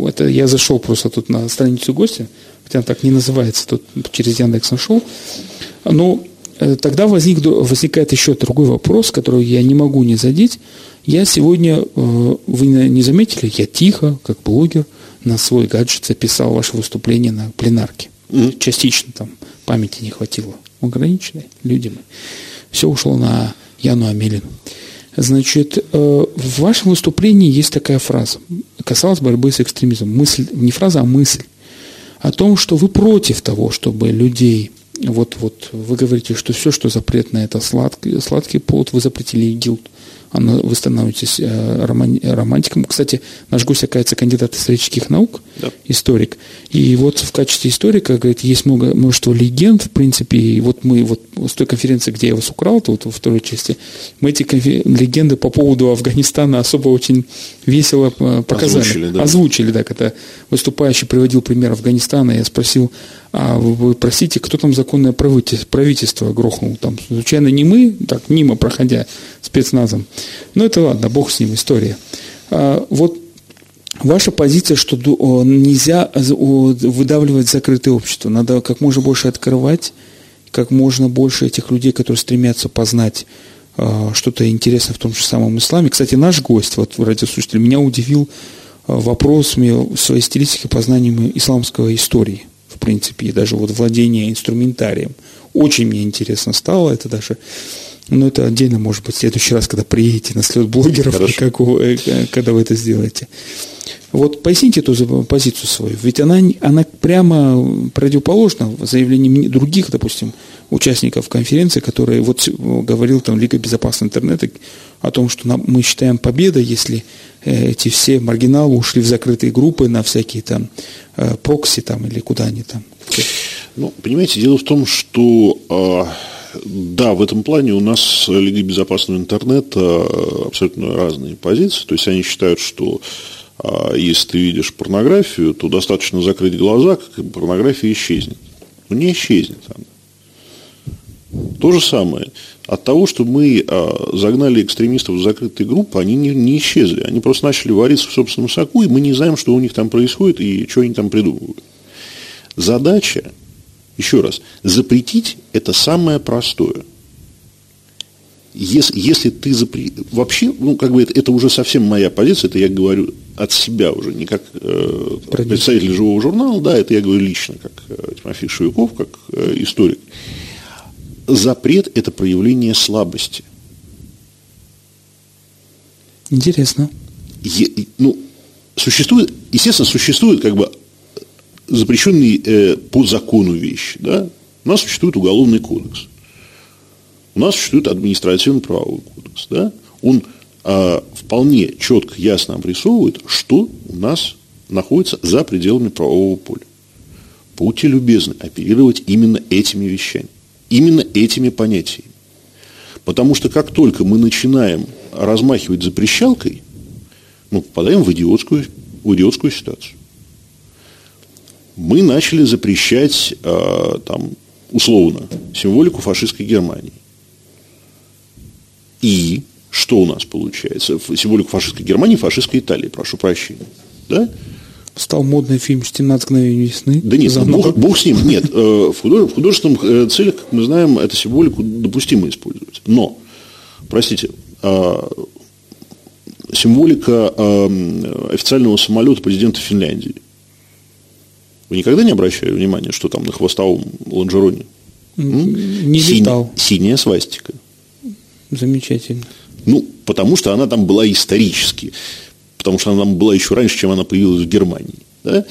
это я зашел просто тут на страницу гостя, хотя он так не называется, тут через Яндекс нашел. Но э, тогда возник, возникает еще другой вопрос, который я не могу не задеть. Я сегодня, э, вы не заметили, я тихо, как блогер, на свой гаджет записал ваше выступление на пленарке. Mm-hmm. Частично там памяти не хватило. Ограниченные люди мы. Все ушло на Яну Амелину. Значит, э, в вашем выступлении есть такая фраза. Касалась борьбы с экстремизмом. Мысль, не фраза, а мысль. О том, что вы против того, чтобы людей... Вот, вот вы говорите, что все, что запретно, это сладкий, сладкий плод, вы запретили ИГИЛ она, вы становитесь э, романтиком. Кстати, наш гость, оказывается, кандидат исторических наук, да. историк. И вот в качестве историка, говорит, есть много, множество легенд, в принципе, и вот мы вот с той конференции, где я вас украл, то вот во второй части, мы эти легенды по поводу Афганистана особо очень весело э, показали. Озвучили, да. Озвучили, да, когда выступающий приводил пример Афганистана, я спросил, а вы, простите, кто там законное правительство грохнул? Там, случайно не мы, так, мимо проходя спецназом. Ну, это ладно, бог с ним, история. А, вот ваша позиция, что нельзя выдавливать закрытое общество. Надо как можно больше открывать, как можно больше этих людей, которые стремятся познать а, что-то интересное в том же самом исламе. Кстати, наш гость, вот радиослушатель, меня удивил а, вопросами своей стилистики познанием исламской истории в принципе, и даже вот владение инструментарием. Очень мне интересно стало, это даже, ну, это отдельно, может быть, в следующий раз, когда приедете на слет блогеров, как, э, когда вы это сделаете. Вот поясните эту позицию свою, ведь она, она прямо противоположна заявлениям других, допустим, участников конференции, которые, вот говорил там Лига безопасного интернета о том, что нам, мы считаем победой, если э, эти все маргиналы ушли в закрытые группы на всякие там э, прокси там или куда они там. Ну, понимаете, дело в том, что э, да, в этом плане у нас Лига безопасного интернета абсолютно разные позиции. То есть они считают, что если ты видишь порнографию, то достаточно закрыть глаза, как порнография исчезнет. Но не исчезнет она. То же самое. От того, что мы а, загнали экстремистов в закрытые группы, они не, не исчезли. Они просто начали вариться в собственном соку, и мы не знаем, что у них там происходит и что они там придумывают. Задача, еще раз, запретить – это самое простое. Если, если ты запре... вообще, ну, как бы это, это уже совсем моя позиция, это я говорю от себя уже, не как э, представитель живого журнала, да, это я говорю лично, как э, Тимофей Шуяков, как э, историк. Запрет – это проявление слабости. Интересно. Е, ну, существует, естественно, существует как бы запрещенные э, по закону вещи. Да? У нас существует уголовный кодекс. У нас существует административно-правовой кодекс. Да? Он э, вполне четко, ясно обрисовывает, что у нас находится за пределами правового поля. Будьте любезны оперировать именно этими вещами, именно этими понятиями. Потому что как только мы начинаем размахивать запрещалкой, мы попадаем в идиотскую, в идиотскую ситуацию мы начали запрещать, э, там, условно, символику фашистской Германии. И что у нас получается? Символику фашистской Германии, фашистской Италии, прошу прощения. Да? Стал модный фильм «17 мгновений весны». Да нет, бог, бог с ним. Нет, э, в художественных э, целях, как мы знаем, эту символику допустимо использовать. Но, простите, символика официального самолета президента Финляндии – вы никогда не обращали внимания, что там на хвостовом лонжероне? Не летал. Синяя свастика. Замечательно. Ну, потому что она там была исторически. Потому что она была еще раньше, чем она появилась в Германии. Да?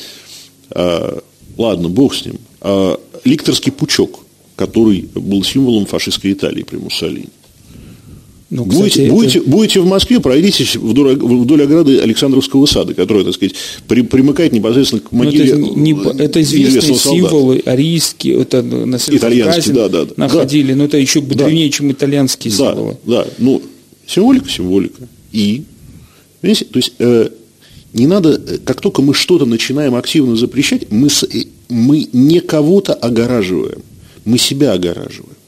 А, ладно, бог с ним. А, ликторский пучок, который был символом фашистской Италии при Муссолини. Ну, будете, это... будете, будете в Москве, пройдитесь вдоль, вдоль ограды Александровского сада, которая, так сказать, при, примыкает непосредственно к могиле это, не, это известные символы, арийские, это итальянские, да, да, да. находили, да. но это еще древнее, да. чем итальянские да, символы. Да, ну, символика, символика. И, понимаете, то есть, э, не надо, как только мы что-то начинаем активно запрещать, мы, э, мы не кого-то огораживаем, мы себя огораживаем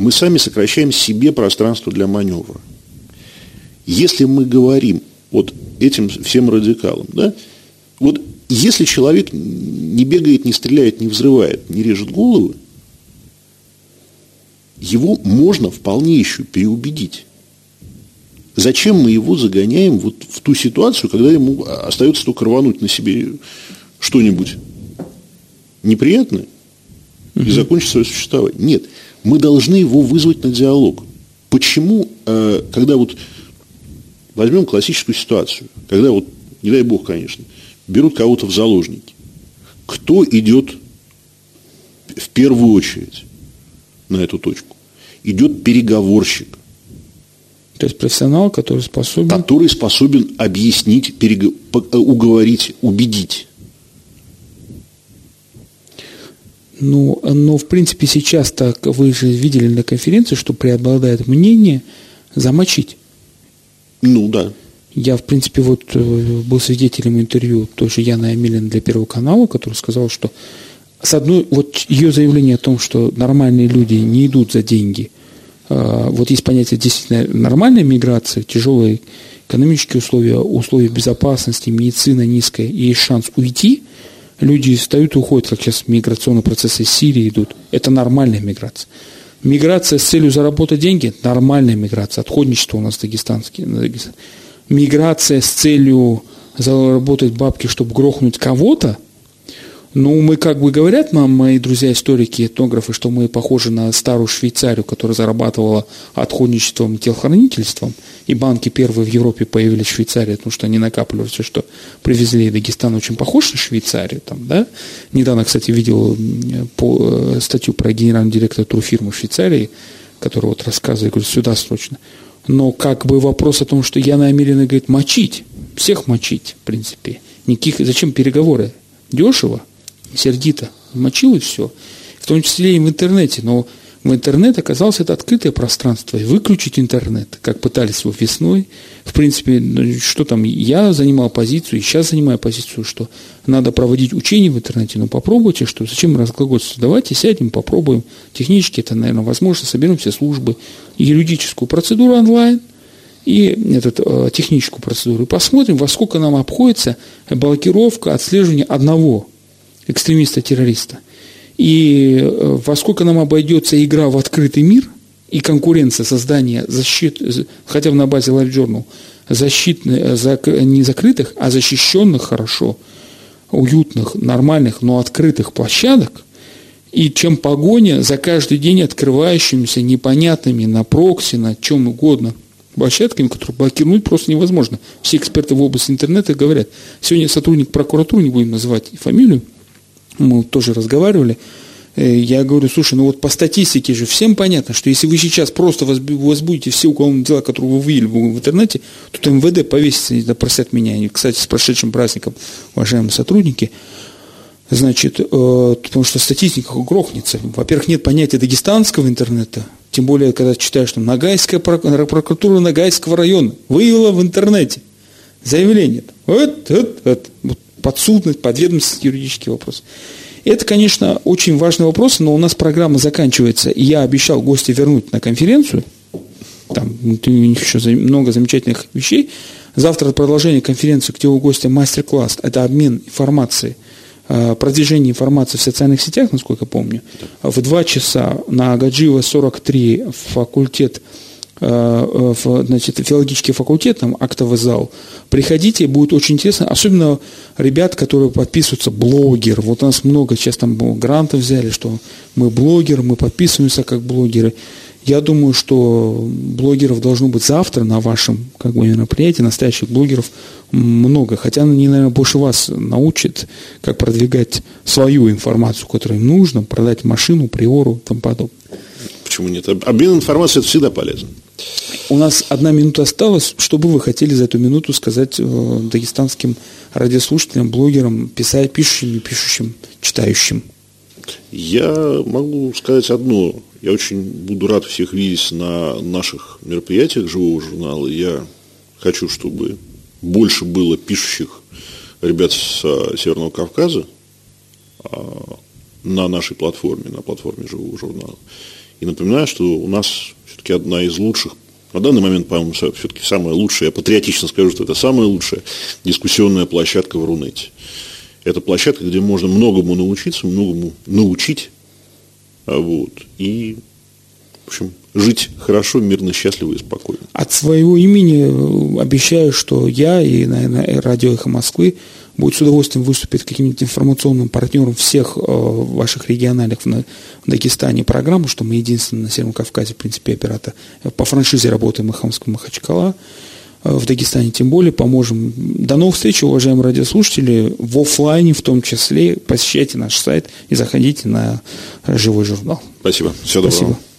мы сами сокращаем себе пространство для маневра. Если мы говорим вот этим всем радикалам, да, вот если человек не бегает, не стреляет, не взрывает, не режет головы, его можно вполне еще переубедить. Зачем мы его загоняем вот в ту ситуацию, когда ему остается только рвануть на себе что-нибудь неприятное и закончить свое существование? Нет мы должны его вызвать на диалог. Почему, э, когда вот возьмем классическую ситуацию, когда вот, не дай бог, конечно, берут кого-то в заложники, кто идет в первую очередь на эту точку? Идет переговорщик. То есть профессионал, который способен... Который способен объяснить, перег... уговорить, убедить. Ну, но, в принципе, сейчас так вы же видели на конференции, что преобладает мнение замочить. Ну, да. Я, в принципе, вот э, был свидетелем интервью той же Яны Амелин для Первого канала, который сказал, что с одной, вот ее заявление о том, что нормальные люди не идут за деньги, вот есть понятие действительно нормальной миграции, тяжелые экономические условия, условия безопасности, медицина низкая, и есть шанс уйти – люди встают и уходят, как сейчас миграционные процессы из Сирии идут. Это нормальная миграция. Миграция с целью заработать деньги – нормальная миграция. Отходничество у нас дагестанские. Миграция с целью заработать бабки, чтобы грохнуть кого-то – ну, мы как бы говорят нам, мои друзья историки, этнографы, что мы похожи на старую Швейцарию, которая зарабатывала отходничеством и телохранительством. И банки первые в Европе появились в Швейцарии, потому что они накапливали все, что привезли. Дагестан очень похож на Швейцарию. Там, да? Недавно, кстати, видел по, э, статью про генерального директора турфирмы в Швейцарии, который вот рассказывает, говорит, сюда срочно. Но как бы вопрос о том, что я намерен, говорит, мочить, всех мочить, в принципе. Никаких, зачем переговоры? Дешево, сердито, мочил и все. В том числе и в интернете. Но в интернет оказалось это открытое пространство. И выключить интернет, как пытались его весной. В принципе, ну, что там, я занимал позицию, и сейчас занимаю позицию, что надо проводить учения в интернете, но попробуйте, что зачем разглагольствовать. Давайте сядем, попробуем. Технически это, наверное, возможно. Соберем все службы, юридическую процедуру онлайн, и этот, э, техническую процедуру. И посмотрим, во сколько нам обходится блокировка, отслеживания одного экстремиста-террориста – и э, во сколько нам обойдется игра в открытый мир и конкуренция создания защит, хотя бы на базе Life Journal, защитных, э, не закрытых, а защищенных хорошо, уютных, нормальных, но открытых площадок, и чем погоня за каждый день открывающимися непонятными на прокси, на чем угодно площадками, которые блокировать просто невозможно. Все эксперты в области интернета говорят, сегодня сотрудник прокуратуры, не будем называть фамилию, мы тоже разговаривали, э, я говорю, слушай, ну вот по статистике же всем понятно, что если вы сейчас просто возбудите все уголовные дела, которые вы выявили в интернете, то МВД повесится, не просят меня. И, кстати, с прошедшим праздником, уважаемые сотрудники, значит, э, потому что статистика грохнется. Во-первых, нет понятия дагестанского интернета, тем более, когда читаешь, что Ногайская прокуратура Ногайского района выявила в интернете заявление. Вот, вот, вот. Подсудность, подведомственность, юридический вопрос. Это, конечно, очень важный вопрос, но у нас программа заканчивается, и я обещал гостя вернуть на конференцию. Там у них еще много замечательных вещей. Завтра продолжение конференции, где у гостя мастер-класс. Это обмен информацией, э, продвижение информации в социальных сетях, насколько помню. В два часа на Гаджиева 43 факультет в, значит, филологический факультет, там актовый зал, приходите, будет очень интересно, особенно ребят, которые подписываются, блогер, вот у нас много сейчас там грантов взяли, что мы блогеры, мы подписываемся как блогеры, я думаю, что блогеров должно быть завтра на вашем как бы, мероприятии, настоящих блогеров много. Хотя они, наверное, больше вас научат, как продвигать свою информацию, которую им нужно, продать машину, приору и тому подобное. Почему нет? Обмен информацией – это всегда полезно. У нас одна минута осталась. Что бы вы хотели за эту минуту сказать э, дагестанским радиослушателям, блогерам, писать, пишущим, не пишущим, читающим? Я могу сказать одно. Я очень буду рад всех видеть на наших мероприятиях живого журнала. Я хочу, чтобы больше было пишущих ребят с Северного Кавказа а, на нашей платформе, на платформе живого журнала. И напоминаю, что у нас все-таки одна из лучших, на данный момент, по-моему, все-таки самая лучшая, я патриотично скажу, что это самая лучшая дискуссионная площадка в Рунете. Это площадка, где можно многому научиться, многому научить, а вот, и, в общем, жить хорошо, мирно, счастливо и спокойно. От своего имени э, обещаю, что я и, наверное, радио «Эхо Москвы» будет с удовольствием выступить каким-нибудь информационным партнером всех э, ваших региональных в, в Дагестане программ, что мы единственный на Северном Кавказе, в принципе, оператор. По франшизе работаем Махамского Махачкала. Э, в Дагестане тем более поможем. До новых встреч, уважаемые радиослушатели. В офлайне в том числе посещайте наш сайт и заходите на живой журнал. Спасибо. Всего доброго. Спасибо.